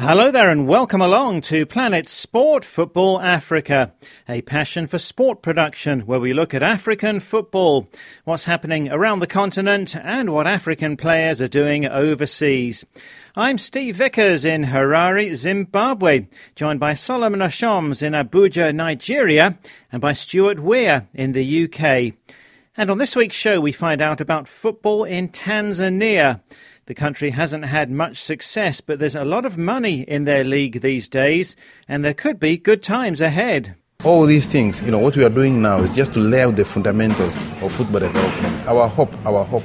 Hello there and welcome along to Planet Sport Football Africa, a passion for sport production where we look at African football, what's happening around the continent and what African players are doing overseas. I'm Steve Vickers in Harare, Zimbabwe, joined by Solomon Ashoms in Abuja, Nigeria, and by Stuart Weir in the UK. And on this week's show, we find out about football in Tanzania. The country hasn't had much success, but there's a lot of money in their league these days, and there could be good times ahead. All these things, you know, what we are doing now is just to lay out the fundamentals of football development. Our hope, our hope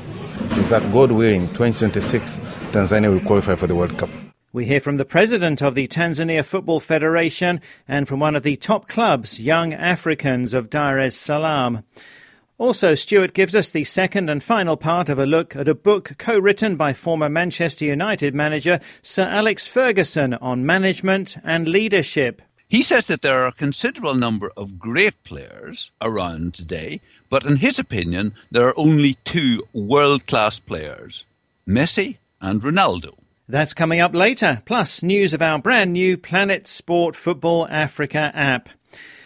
is that God willing, 2026, Tanzania will qualify for the World Cup. We hear from the president of the Tanzania Football Federation and from one of the top clubs, Young Africans of Dar es Salaam. Also, Stuart gives us the second and final part of a look at a book co written by former Manchester United manager Sir Alex Ferguson on management and leadership. He says that there are a considerable number of great players around today, but in his opinion, there are only two world class players Messi and Ronaldo. That's coming up later, plus news of our brand new Planet Sport Football Africa app.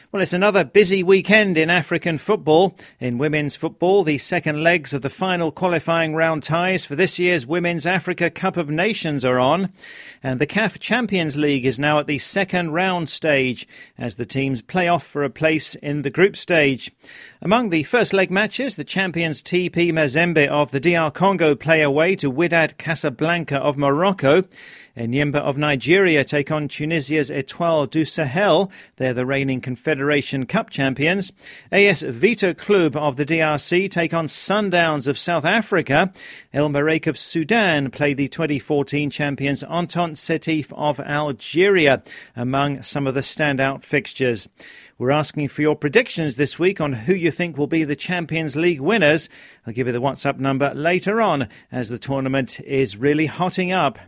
Well, it's another busy weekend in African football. In women's football, the second legs of the final qualifying round ties for this year's Women's Africa Cup of Nations are on. And the CAF Champions League is now at the second round stage as the teams play off for a place in the group stage. Among the first leg matches, the champions TP Mazembe of the DR Congo play away to Wydad Casablanca of Morocco. Enyimba of Nigeria take on Tunisia's Etoile du Sahel. They're the reigning Confederation Cup champions. AS Vita Club of the DRC take on Sundowns of South Africa. El Merreikh of Sudan play the 2014 champions Entente Setif of Algeria, among some of the standout fixtures. We're asking for your predictions this week on who you think will be the Champions League winners. I'll give you the WhatsApp number later on as the tournament is really hotting up.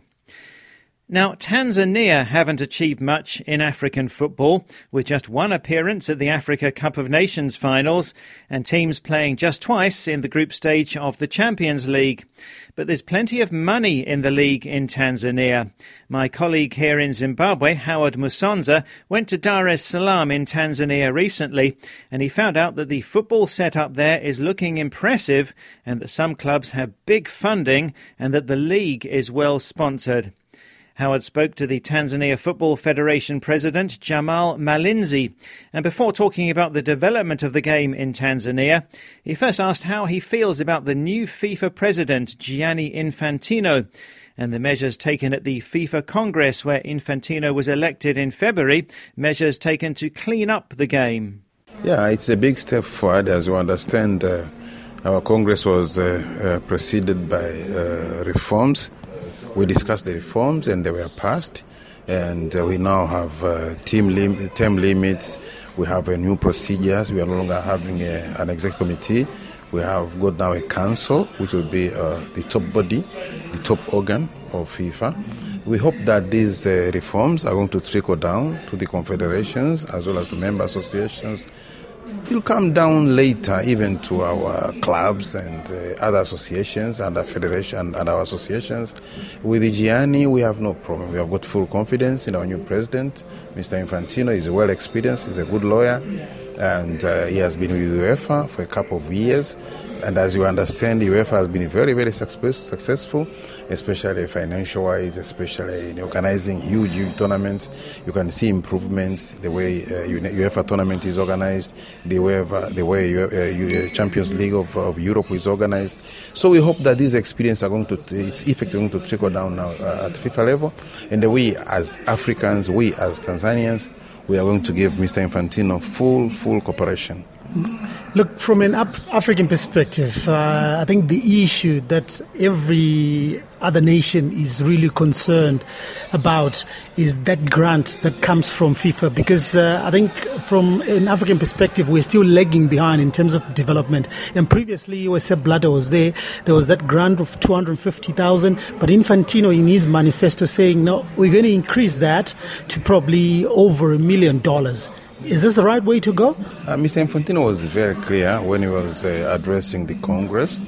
Now, Tanzania haven't achieved much in African football, with just one appearance at the Africa Cup of Nations finals and teams playing just twice in the group stage of the Champions League. But there's plenty of money in the league in Tanzania. My colleague here in Zimbabwe, Howard Musonza, went to Dar es Salaam in Tanzania recently, and he found out that the football setup there is looking impressive and that some clubs have big funding and that the league is well sponsored. Howard spoke to the Tanzania Football Federation president Jamal Malinzi, and before talking about the development of the game in Tanzania, he first asked how he feels about the new FIFA president Gianni Infantino and the measures taken at the FIFA Congress where Infantino was elected in February, measures taken to clean up the game. Yeah, it's a big step forward as we understand. Uh, our Congress was uh, uh, preceded by uh, reforms we discussed the reforms and they were passed. And uh, we now have uh, team lim- term limits. We have uh, new procedures. We are no longer having a, an executive committee. We have got now a council, which will be the top body, the top organ of FIFA. We hope that these reforms are going to trickle down to the confederations as well as to member associations will come down later, even to our clubs and uh, other associations and our federation and our associations. With Gianni, we have no problem. We have got full confidence in our new president, Mr. Infantino. He's well experienced. He's a good lawyer, and uh, he has been with UEFA for a couple of years. And as you understand, UEFA has been very, very success, successful, especially financial wise, especially in organizing huge, huge tournaments. You can see improvements the way uh, UEFA tournament is organized, the way, the way uh, Champions League of, of, Europe is organized. So we hope that these experiences are going to, its effect going to trickle down now uh, at FIFA level. And we as Africans, we as Tanzanians, we are going to give Mr. Infantino full, full cooperation. Look, from an African perspective, uh, I think the issue that every other nation is really concerned about is that grant that comes from FIFA because uh, I think from an African perspective we're still lagging behind in terms of development. And previously when Sepp Blatter was there. There was that grant of 250,000 but Infantino in his manifesto saying no we're going to increase that to probably over a million dollars is this the right way to go? Uh, Mr. Infantino was very clear when he was uh, addressing the Congress.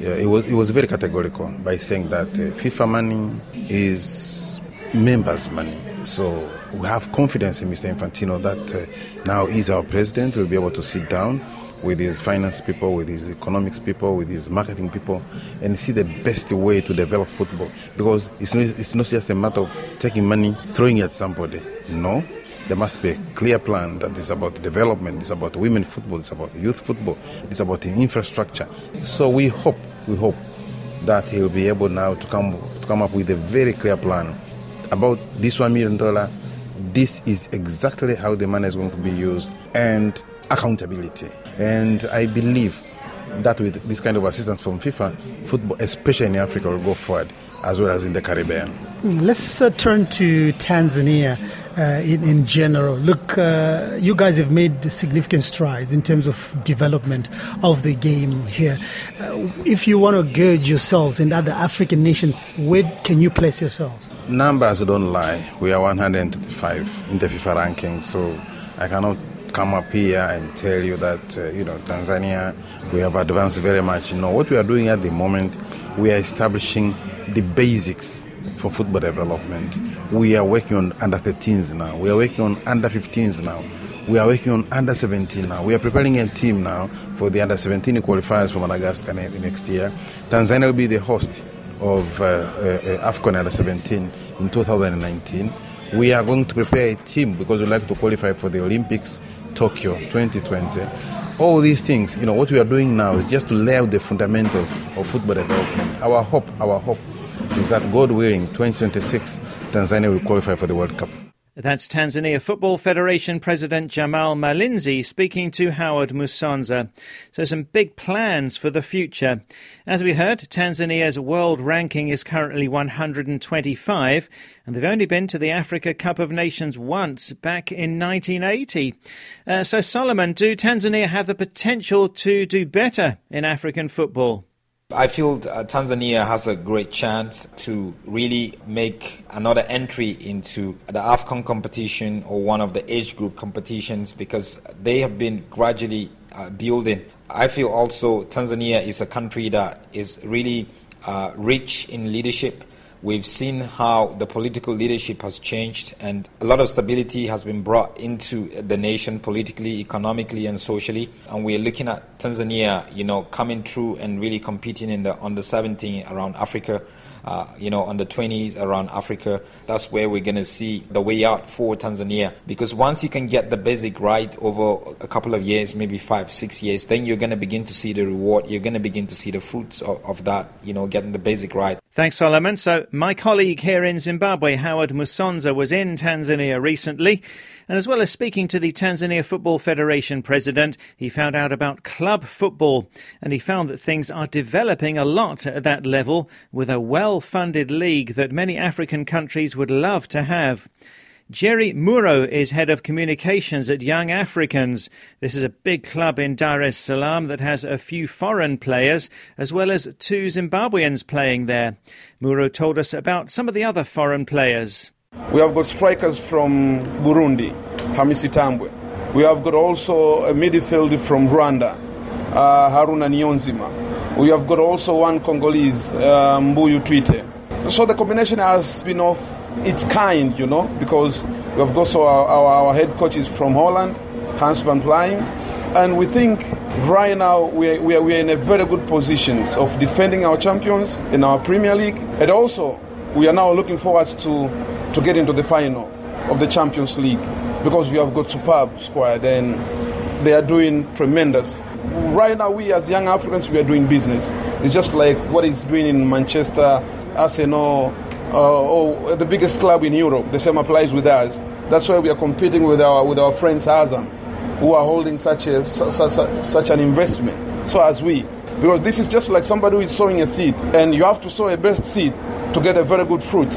Yeah, it was it was very categorical by saying that uh, FIFA money is members' money. So we have confidence in Mr. Infantino that uh, now he's our president. We'll be able to sit down with his finance people, with his economics people, with his marketing people, and see the best way to develop football. Because it's not, it's not just a matter of taking money, throwing it at somebody. No, there must be a clear plan that is about development, it's about women football, it's about youth football, it's about the infrastructure. So we hope, we hope that he'll be able now to come to come up with a very clear plan about this one million dollar. This is exactly how the money is going to be used and accountability. And I believe that with this kind of assistance from FIFA, football, especially in Africa, will go forward as well as in the Caribbean. Let's uh, turn to Tanzania uh, in, in general. Look, uh, you guys have made significant strides in terms of development of the game here. Uh, if you want to gauge yourselves in other African nations, where can you place yourselves? Numbers don't lie. We are 135 in the FIFA rankings, so I cannot come up here and tell you that uh, you know Tanzania we have advanced very much. Know what we are doing at the moment, we are establishing the basics for football development. We are working on under 13s now. We are working on under 15s now. We are working on under 17 now. We are preparing a team now for the under 17 qualifiers for Madagascar next year. Tanzania will be the host of uh, uh, AFCON under 17 in 2019. We are going to prepare a team because we like to qualify for the Olympics Tokyo 2020. All these things, you know, what we are doing now is just to lay out the fundamentals of football development. Our hope, our hope is that God willing, 2026, Tanzania will qualify for the World Cup. That's Tanzania Football Federation President Jamal Malinzi speaking to Howard Musonza. So, some big plans for the future. As we heard, Tanzania's world ranking is currently 125, and they've only been to the Africa Cup of Nations once back in 1980. Uh, so, Solomon, do Tanzania have the potential to do better in African football? I feel uh, Tanzania has a great chance to really make another entry into the AFCON competition or one of the age group competitions because they have been gradually uh, building. I feel also Tanzania is a country that is really uh, rich in leadership We've seen how the political leadership has changed and a lot of stability has been brought into the nation politically, economically, and socially. And we're looking at Tanzania, you know, coming through and really competing in the under 17 around Africa uh, you know, the 20s around Africa. That's where we're going to see the way out for Tanzania. Because once you can get the basic right over a couple of years, maybe five, six years, then you're going to begin to see the reward. You're going to begin to see the fruits of, of that, you know, getting the basic right. Thanks, Solomon. So, my colleague here in Zimbabwe, Howard Musonza, was in Tanzania recently. And as well as speaking to the Tanzania Football Federation president, he found out about club football. And he found that things are developing a lot at that level with a well funded league that many African countries would love to have. Jerry Muro is head of communications at Young Africans. This is a big club in Dar es Salaam that has a few foreign players as well as two Zimbabweans playing there. Muro told us about some of the other foreign players. We have got strikers from Burundi, Hamisi Tambwe. We have got also a midfield from Rwanda, uh, Haruna Niyonzima. We have got also one Congolese, uh, Mbuyu Twite. So the combination has been of its kind, you know, because we have also our, our, our head coach is from Holland, Hans van Pluijm. And we think right now we are, we, are, we are in a very good position of defending our champions in our Premier League. And also, we are now looking forward to to get into the final of the Champions League because we have got superb squad and they are doing tremendous. Right now, we as young Africans, we are doing business. It's just like what is doing in Manchester, Arsenal, uh, or the biggest club in Europe. The same applies with us. That's why we are competing with our with our friends Azam, who are holding such a such, such an investment. So as we, because this is just like somebody who is sowing a seed, and you have to sow a best seed to get a very good fruit.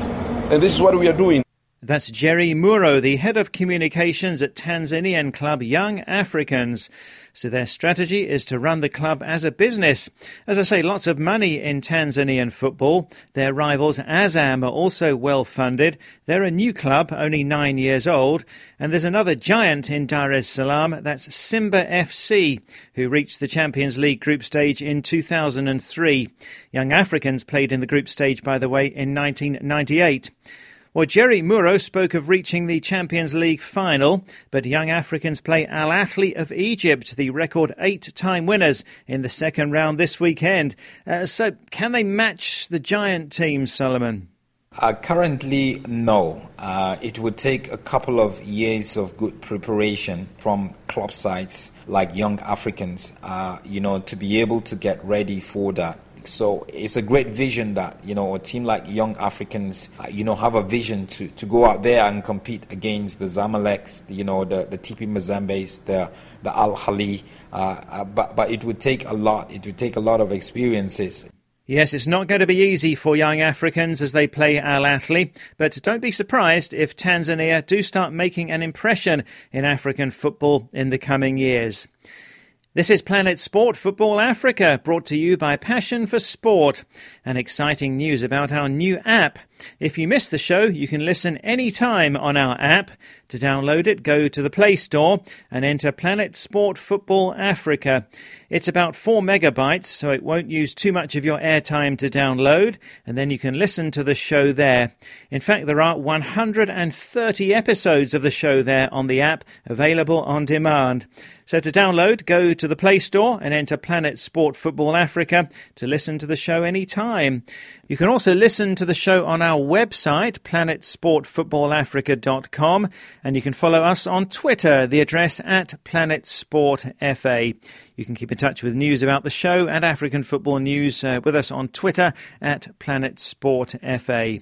And this is what we are doing. That's Jerry Muro, the head of communications at Tanzanian club Young Africans. So their strategy is to run the club as a business. As I say, lots of money in Tanzanian football. Their rivals Azam are also well funded. They're a new club, only nine years old. And there's another giant in Dar es Salaam. That's Simba FC, who reached the Champions League group stage in 2003. Young Africans played in the group stage, by the way, in 1998. Well, Jerry Muro spoke of reaching the Champions League final, but young Africans play Al Ahly of Egypt, the record eight time winners, in the second round this weekend. Uh, so, can they match the giant team, Solomon? Uh, currently, no. Uh, it would take a couple of years of good preparation from club sides like Young Africans, uh, you know, to be able to get ready for that. So it's a great vision that you know a team like Young Africans, uh, you know, have a vision to, to go out there and compete against the Zamaleks, you know, the the TP Mazembes, the the Al Ahly. Uh, uh, but but it would take a lot. It would take a lot of experiences. Yes, it's not going to be easy for young Africans as they play Al Ahly, but don't be surprised if Tanzania do start making an impression in African football in the coming years. This is Planet Sport Football Africa, brought to you by Passion for Sport. And exciting news about our new app. If you miss the show, you can listen anytime on our app. To download it, go to the Play Store and enter Planet Sport Football Africa. It's about 4 megabytes, so it won't use too much of your airtime to download, and then you can listen to the show there. In fact, there are 130 episodes of the show there on the app, available on demand. So to download, go to the Play Store and enter Planet Sport Football Africa to listen to the show anytime. You can also listen to the show on our website, planetsportfootballafrica.com, and you can follow us on Twitter, the address at planetsportfa. You can keep in touch with news about the show and African football news uh, with us on Twitter at planetsportfa.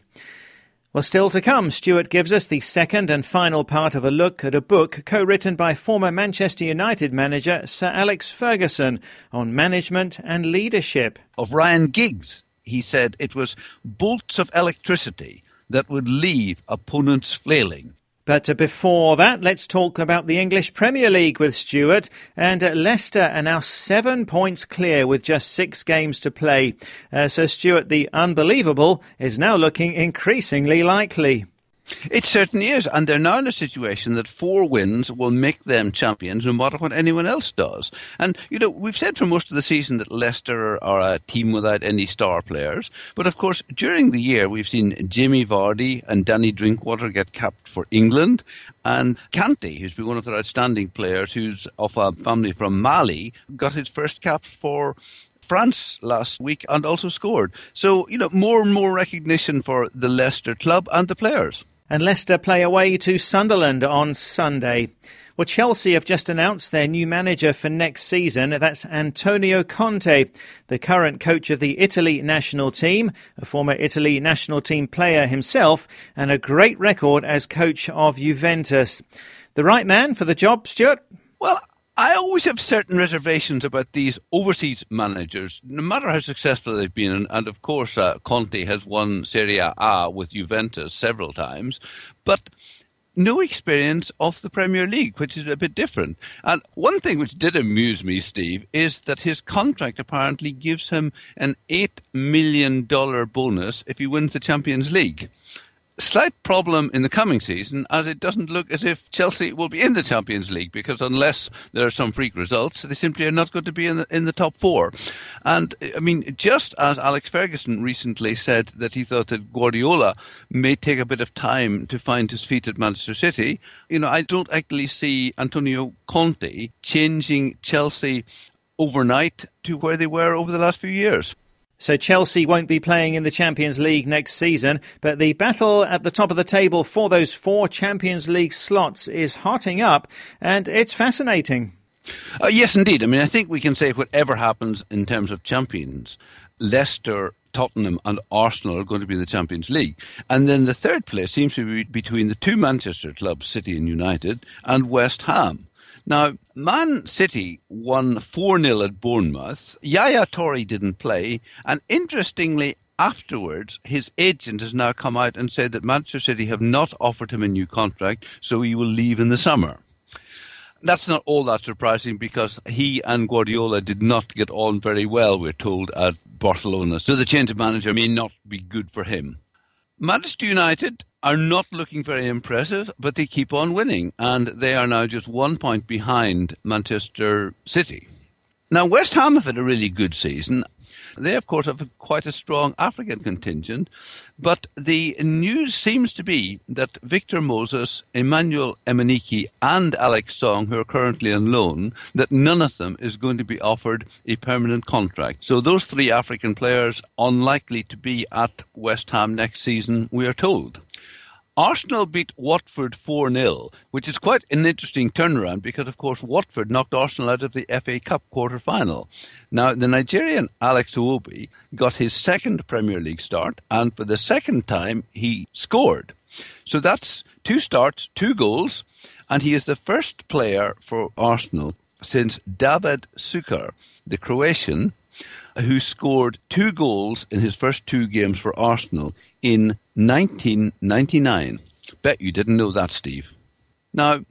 Well, still to come, Stuart gives us the second and final part of a look at a book co written by former Manchester United manager Sir Alex Ferguson on management and leadership. Of Ryan Giggs, he said it was bolts of electricity that would leave opponents flailing. But before that, let's talk about the English Premier League with Stuart. And Leicester are now seven points clear with just six games to play. Uh, so, Stuart, the unbelievable is now looking increasingly likely. It certainly is, and they're now in a situation that four wins will make them champions no matter what anyone else does. And, you know, we've said for most of the season that Leicester are a team without any star players, but of course, during the year, we've seen Jamie Vardy and Danny Drinkwater get capped for England, and Kante, who's been one of their outstanding players, who's of a family from Mali, got his first cap for France last week and also scored. So, you know, more and more recognition for the Leicester club and the players. And Leicester play away to Sunderland on Sunday. Well, Chelsea have just announced their new manager for next season. That's Antonio Conte, the current coach of the Italy national team, a former Italy national team player himself, and a great record as coach of Juventus. The right man for the job, Stuart? Well, I always have certain reservations about these overseas managers, no matter how successful they've been. And, of course, uh, Conte has won Serie A with Juventus several times, but no experience of the Premier League, which is a bit different. And one thing which did amuse me, Steve, is that his contract apparently gives him an $8 million bonus if he wins the Champions League slight problem in the coming season as it doesn't look as if Chelsea will be in the Champions League because unless there are some freak results, they simply are not going to be in the, in the top four. And I mean, just as Alex Ferguson recently said that he thought that Guardiola may take a bit of time to find his feet at Manchester City, you know, I don't actually see Antonio Conte changing Chelsea overnight to where they were over the last few years. So Chelsea won't be playing in the Champions League next season, but the battle at the top of the table for those four Champions League slots is hotting up, and it's fascinating. Uh, yes, indeed. I mean, I think we can say whatever happens in terms of champions, Leicester, Tottenham, and Arsenal are going to be in the Champions League. And then the third place seems to be between the two Manchester clubs, City and United, and West Ham. Now, Man City won 4 0 at Bournemouth. Yaya Toure didn't play. And interestingly, afterwards, his agent has now come out and said that Manchester City have not offered him a new contract, so he will leave in the summer. That's not all that surprising because he and Guardiola did not get on very well, we're told, at Barcelona. So the change of manager may not be good for him. Manchester United are not looking very impressive, but they keep on winning, and they are now just one point behind Manchester City. Now, West Ham have had a really good season. They, of course, have quite a strong African contingent. But the news seems to be that Victor Moses, Emmanuel Emenike, and Alex Song, who are currently on loan, that none of them is going to be offered a permanent contract. So those three African players unlikely to be at West Ham next season, we are told. Arsenal beat Watford 4 0, which is quite an interesting turnaround because, of course, Watford knocked Arsenal out of the FA Cup quarter final. Now, the Nigerian Alex Iwobi got his second Premier League start, and for the second time, he scored. So that's two starts, two goals, and he is the first player for Arsenal since Davor Suker, the Croatian, who scored two goals in his first two games for Arsenal in 1999. Bet you didn't know that, Steve. Now,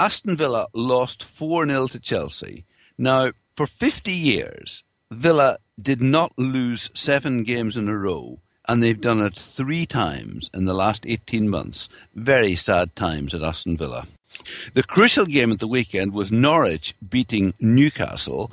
Aston Villa lost 4 0 to Chelsea. Now, for 50 years, Villa did not lose seven games in a row, and they've done it three times in the last 18 months. Very sad times at Aston Villa. The crucial game at the weekend was Norwich beating Newcastle.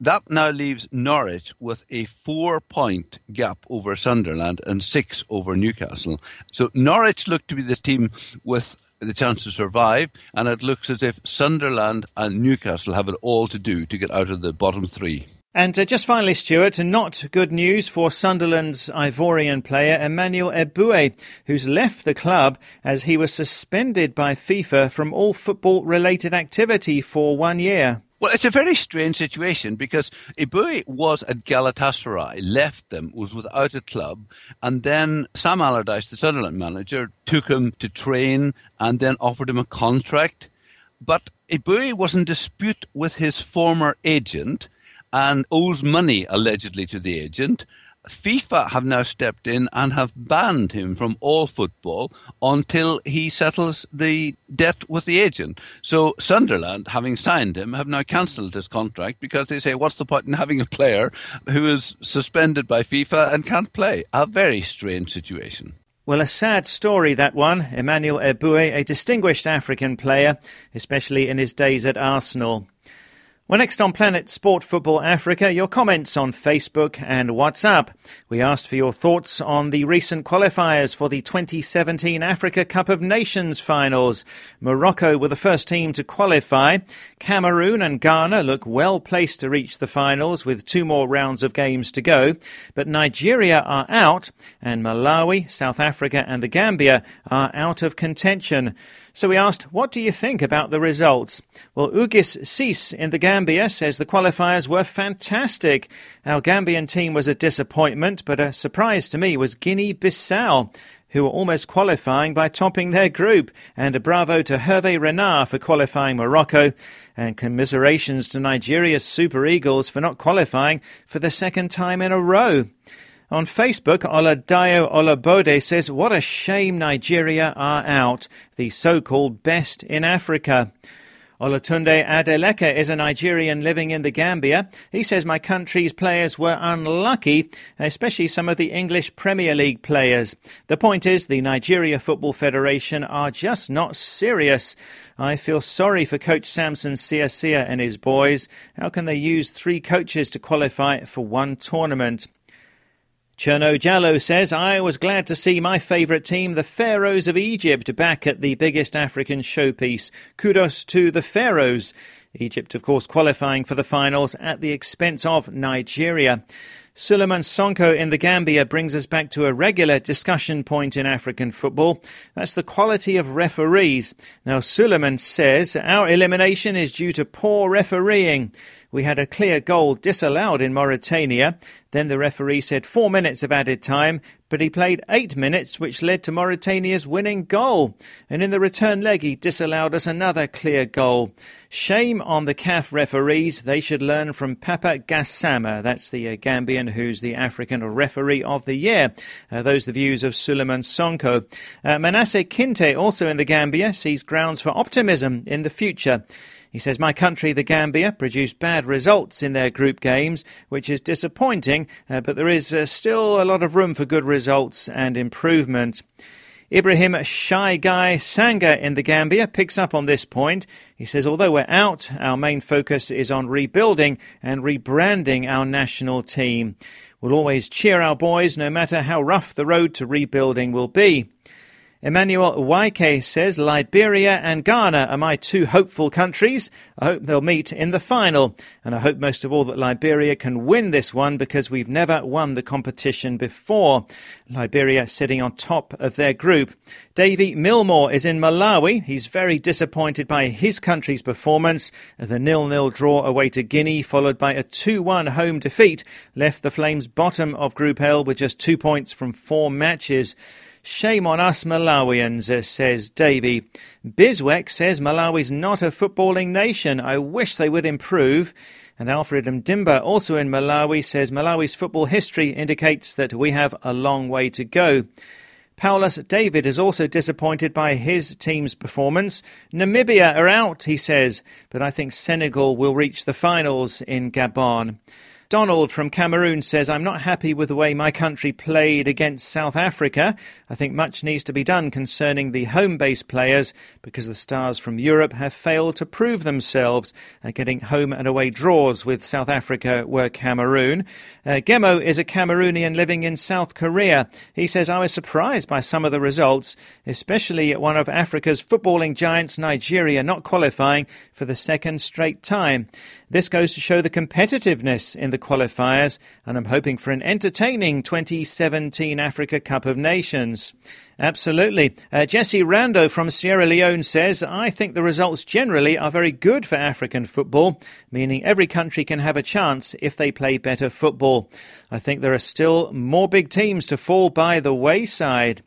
That now leaves Norwich with a four point gap over Sunderland and six over Newcastle. So Norwich look to be the team with the chance to survive, and it looks as if Sunderland and Newcastle have it all to do to get out of the bottom three. And uh, just finally, Stuart, not good news for Sunderland's Ivorian player Emmanuel Eboué, who's left the club as he was suspended by FIFA from all football related activity for one year. Well, it's a very strange situation because Eboué was at Galatasaray, left them, was without a club, and then Sam Allardyce, the Sunderland manager, took him to train and then offered him a contract. But Eboué was in dispute with his former agent and owes money allegedly to the agent. FIFA have now stepped in and have banned him from all football until he settles the debt with the agent. So Sunderland, having signed him, have now cancelled his contract because they say, what's the point in having a player who is suspended by FIFA and can't play? A very strange situation. Well, a sad story, that one. Emmanuel Eboué, a distinguished African player, especially in his days at Arsenal. Well, next on Planet Sport Football Africa, your comments on Facebook and WhatsApp. We asked for your thoughts on the recent qualifiers for the 2017 Africa Cup of Nations finals. Morocco were the first team to qualify. Cameroon and Ghana look well placed to reach the finals with two more rounds of games to go. But Nigeria are out, and Malawi, South Africa, and the Gambia are out of contention. So we asked, what do you think about the results? Well, Ugis Sis in the Gambia says the qualifiers were fantastic. Our Gambian team was a disappointment, but a surprise to me was Guinea Bissau, who were almost qualifying by topping their group. And a bravo to Hervé Renard for qualifying Morocco. And commiserations to Nigeria's Super Eagles for not qualifying for the second time in a row. On Facebook, Oladayo Olabode says, What a shame Nigeria are out, the so called best in Africa. Olatunde Adeleke is a Nigerian living in the Gambia. He says my country's players were unlucky, especially some of the English Premier League players. The point is, the Nigeria Football Federation are just not serious. I feel sorry for coach Samson Siasia and his boys. How can they use three coaches to qualify for one tournament? Cherno Jallo says, I was glad to see my favourite team, the Pharaohs of Egypt, back at the biggest African showpiece. Kudos to the Pharaohs. Egypt, of course, qualifying for the finals at the expense of Nigeria. Suleiman Sonko in the Gambia brings us back to a regular discussion point in African football. That's the quality of referees. Now, Suleiman says our elimination is due to poor refereeing. We had a clear goal disallowed in Mauritania. Then the referee said four minutes of added time, but he played eight minutes, which led to Mauritania's winning goal. And in the return leg, he disallowed us another clear goal. Shame on the CAF referees. They should learn from Papa Gassama. That's the uh, Gambian who's the African referee of the year. Uh, those the views of Suleiman Sonko. Uh, Manasseh Kinte, also in the Gambia, sees grounds for optimism in the future. He says, My country, the Gambia, produced bad results in their group games, which is disappointing, uh, but there is uh, still a lot of room for good results and improvement. Ibrahim Shy Guy Sanga in the Gambia picks up on this point. He says, although we're out, our main focus is on rebuilding and rebranding our national team. We'll always cheer our boys no matter how rough the road to rebuilding will be. Emmanuel Waike says Liberia and Ghana are my two hopeful countries. I hope they'll meet in the final. And I hope most of all that Liberia can win this one because we've never won the competition before. Liberia sitting on top of their group. Davy Milmore is in Malawi. He's very disappointed by his country's performance. The nil-nil draw away to Guinea, followed by a 2-1 home defeat, left the Flames bottom of Group L with just two points from four matches. Shame on us Malawians, uh, says Davy. Biswek says Malawi's not a footballing nation. I wish they would improve. And Alfred Mdimba, also in Malawi, says Malawi's football history indicates that we have a long way to go. Paulus David is also disappointed by his team's performance. Namibia are out, he says, but I think Senegal will reach the finals in Gabon. Donald from Cameroon says, I'm not happy with the way my country played against South Africa. I think much needs to be done concerning the home base players because the stars from Europe have failed to prove themselves, uh, getting home and away draws with South Africa were Cameroon. Uh, Gemo is a Cameroonian living in South Korea. He says, I was surprised by some of the results, especially at one of Africa's footballing giants, Nigeria, not qualifying for the second straight time. This goes to show the competitiveness in the qualifiers, and I'm hoping for an entertaining 2017 Africa Cup of Nations. Absolutely. Uh, Jesse Rando from Sierra Leone says, I think the results generally are very good for African football, meaning every country can have a chance if they play better football. I think there are still more big teams to fall by the wayside.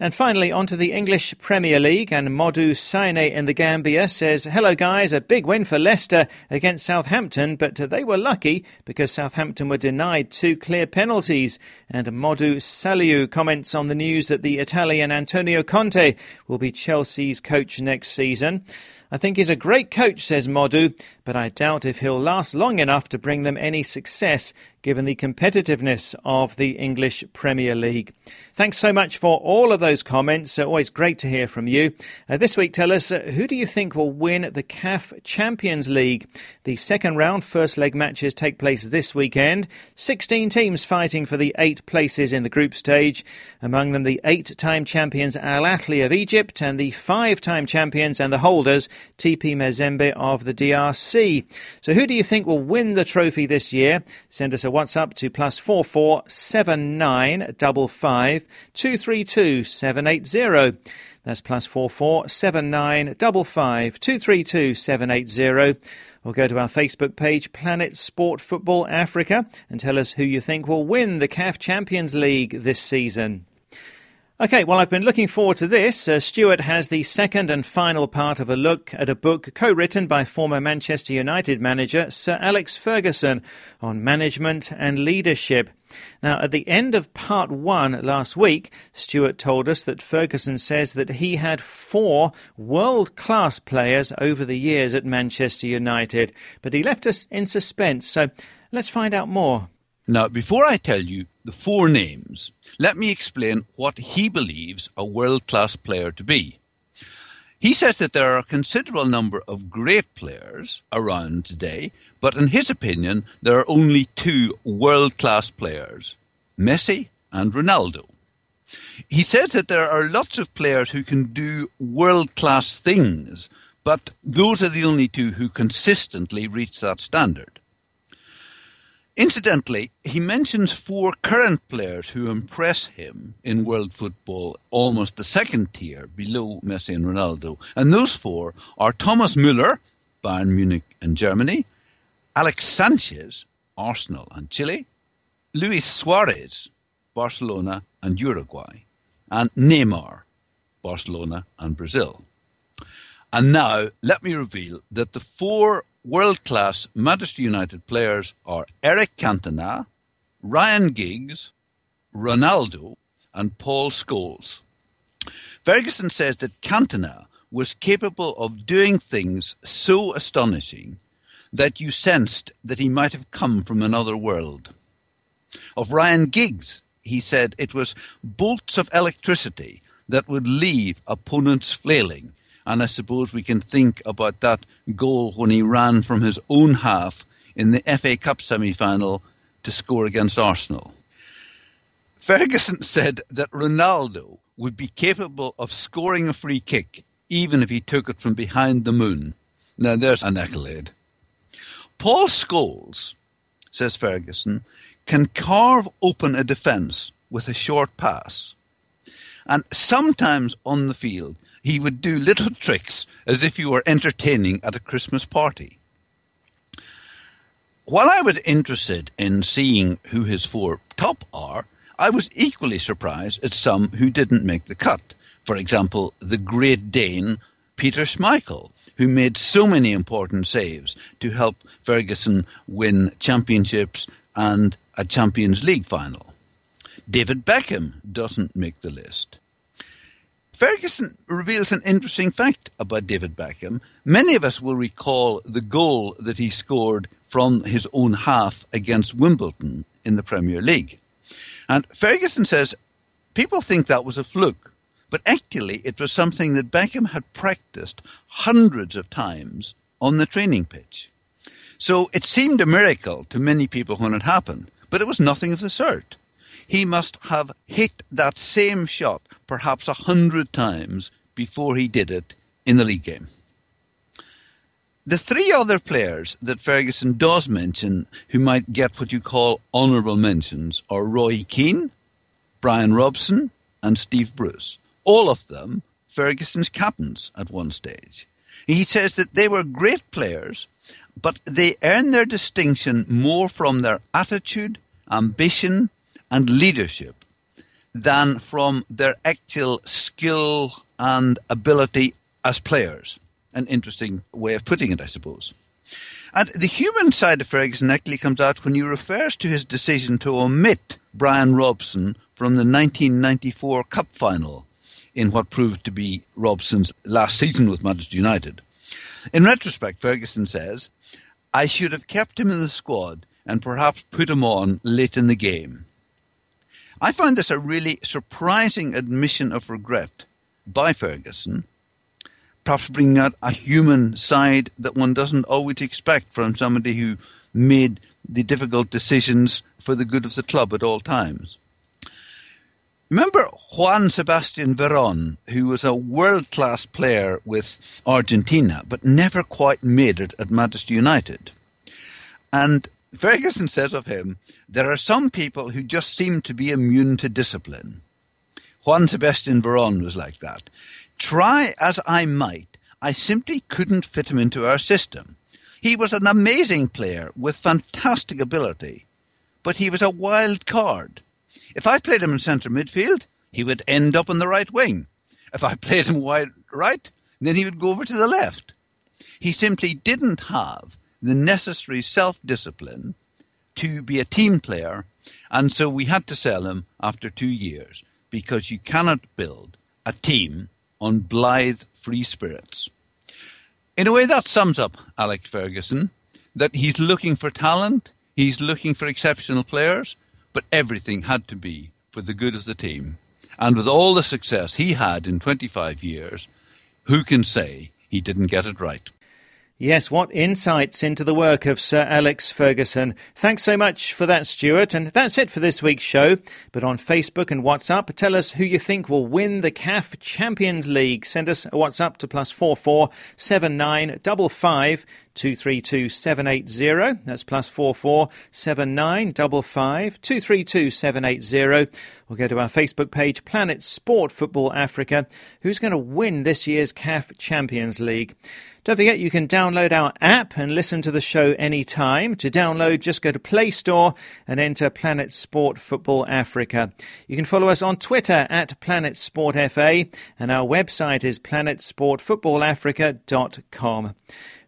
And finally, on to the English Premier League. And Modu Saine in the Gambia says, Hello, guys. A big win for Leicester against Southampton, but they were lucky because Southampton were denied two clear penalties. And Modu Saliu comments on the news that the Italian Antonio Conte will be Chelsea's coach next season. I think he's a great coach, says Modu, but I doubt if he'll last long enough to bring them any success given the competitiveness of the English Premier League. Thanks so much for all of those comments. Uh, always great to hear from you. Uh, this week, tell us uh, who do you think will win the CAF Champions League? The second round first leg matches take place this weekend. 16 teams fighting for the eight places in the group stage. Among them, the eight time champions Al Ahly of Egypt and the five time champions and the holders TP Mazembe of the DRC. So, who do you think will win the trophy this year? Send us a WhatsApp to plus four four seven nine double five two three two seven eight zero. That's plus four four seven nine double five two three two seven eight zero. Or go to our Facebook page, Planet Sport Football Africa, and tell us who you think will win the CAF Champions League this season. Okay, well, I've been looking forward to this. Uh, Stuart has the second and final part of a look at a book co written by former Manchester United manager Sir Alex Ferguson on management and leadership. Now, at the end of part one last week, Stuart told us that Ferguson says that he had four world class players over the years at Manchester United, but he left us in suspense. So let's find out more. Now, before I tell you the four names, let me explain what he believes a world class player to be. He says that there are a considerable number of great players around today, but in his opinion, there are only two world class players Messi and Ronaldo. He says that there are lots of players who can do world class things, but those are the only two who consistently reach that standard. Incidentally, he mentions four current players who impress him in world football, almost the second tier below Messi and Ronaldo. And those four are Thomas Müller, Bayern Munich and Germany, Alex Sanchez, Arsenal and Chile, Luis Suarez, Barcelona and Uruguay, and Neymar, Barcelona and Brazil. And now let me reveal that the four world class Manchester United players are Eric Cantona, Ryan Giggs, Ronaldo, and Paul Scholes. Ferguson says that Cantona was capable of doing things so astonishing that you sensed that he might have come from another world. Of Ryan Giggs, he said it was bolts of electricity that would leave opponents flailing and I suppose we can think about that goal when he ran from his own half in the FA Cup semi final to score against Arsenal. Ferguson said that Ronaldo would be capable of scoring a free kick even if he took it from behind the moon. Now, there's an accolade. Paul Scholes, says Ferguson, can carve open a defence with a short pass. And sometimes on the field, he would do little tricks as if you were entertaining at a Christmas party. While I was interested in seeing who his four top are, I was equally surprised at some who didn't make the cut. For example, the Great Dane Peter Schmeichel, who made so many important saves to help Ferguson win championships and a Champions League final. David Beckham doesn't make the list. Ferguson reveals an interesting fact about David Beckham. Many of us will recall the goal that he scored from his own half against Wimbledon in the Premier League. And Ferguson says people think that was a fluke, but actually it was something that Beckham had practiced hundreds of times on the training pitch. So it seemed a miracle to many people when it happened, but it was nothing of the sort he must have hit that same shot perhaps a hundred times before he did it in the league game. The three other players that Ferguson does mention who might get what you call honourable mentions are Roy Keane, Brian Robson, and Steve Bruce. All of them Ferguson's captains at one stage. He says that they were great players, but they earned their distinction more from their attitude, ambition, and leadership than from their actual skill and ability as players. An interesting way of putting it, I suppose. And the human side of Ferguson actually comes out when he refers to his decision to omit Brian Robson from the 1994 Cup final in what proved to be Robson's last season with Manchester United. In retrospect, Ferguson says, I should have kept him in the squad and perhaps put him on late in the game. I find this a really surprising admission of regret by Ferguson, perhaps bringing out a human side that one doesn't always expect from somebody who made the difficult decisions for the good of the club at all times. Remember Juan Sebastian Veron, who was a world class player with Argentina, but never quite made it at Manchester United. And Ferguson says of him, there are some people who just seem to be immune to discipline. Juan Sebastian Veron was like that. Try as I might, I simply couldn't fit him into our system. He was an amazing player with fantastic ability, but he was a wild card. If I played him in centre midfield, he would end up on the right wing. If I played him wide right, then he would go over to the left. He simply didn't have the necessary self discipline to be a team player, and so we had to sell him after two years because you cannot build a team on blithe free spirits. In a way, that sums up Alex Ferguson that he's looking for talent, he's looking for exceptional players, but everything had to be for the good of the team. And with all the success he had in 25 years, who can say he didn't get it right? Yes, what insights into the work of Sir Alex Ferguson. Thanks so much for that, Stuart. And that's it for this week's show. But on Facebook and WhatsApp, tell us who you think will win the CAF Champions League. Send us a WhatsApp to plus four four seven nine double five two three two seven eight zero. That's plus four four seven nine double five two three two seven eight zero. We'll go to our Facebook page, Planet Sport Football Africa. Who's going to win this year's CAF Champions League? Don't forget you can download our app and listen to the show anytime. To download, just go to Play Store and enter Planet Sport Football Africa. You can follow us on Twitter at Planet Sport FA, and our website is planetsportfootballafrica.com.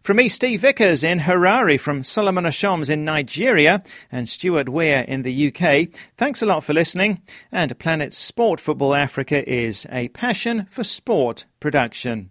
From me, Steve Vickers in Harare, from Solomon Ashoms in Nigeria, and Stuart Weir in the UK, thanks a lot for listening. And Planet Sport Football Africa is a passion for sport production.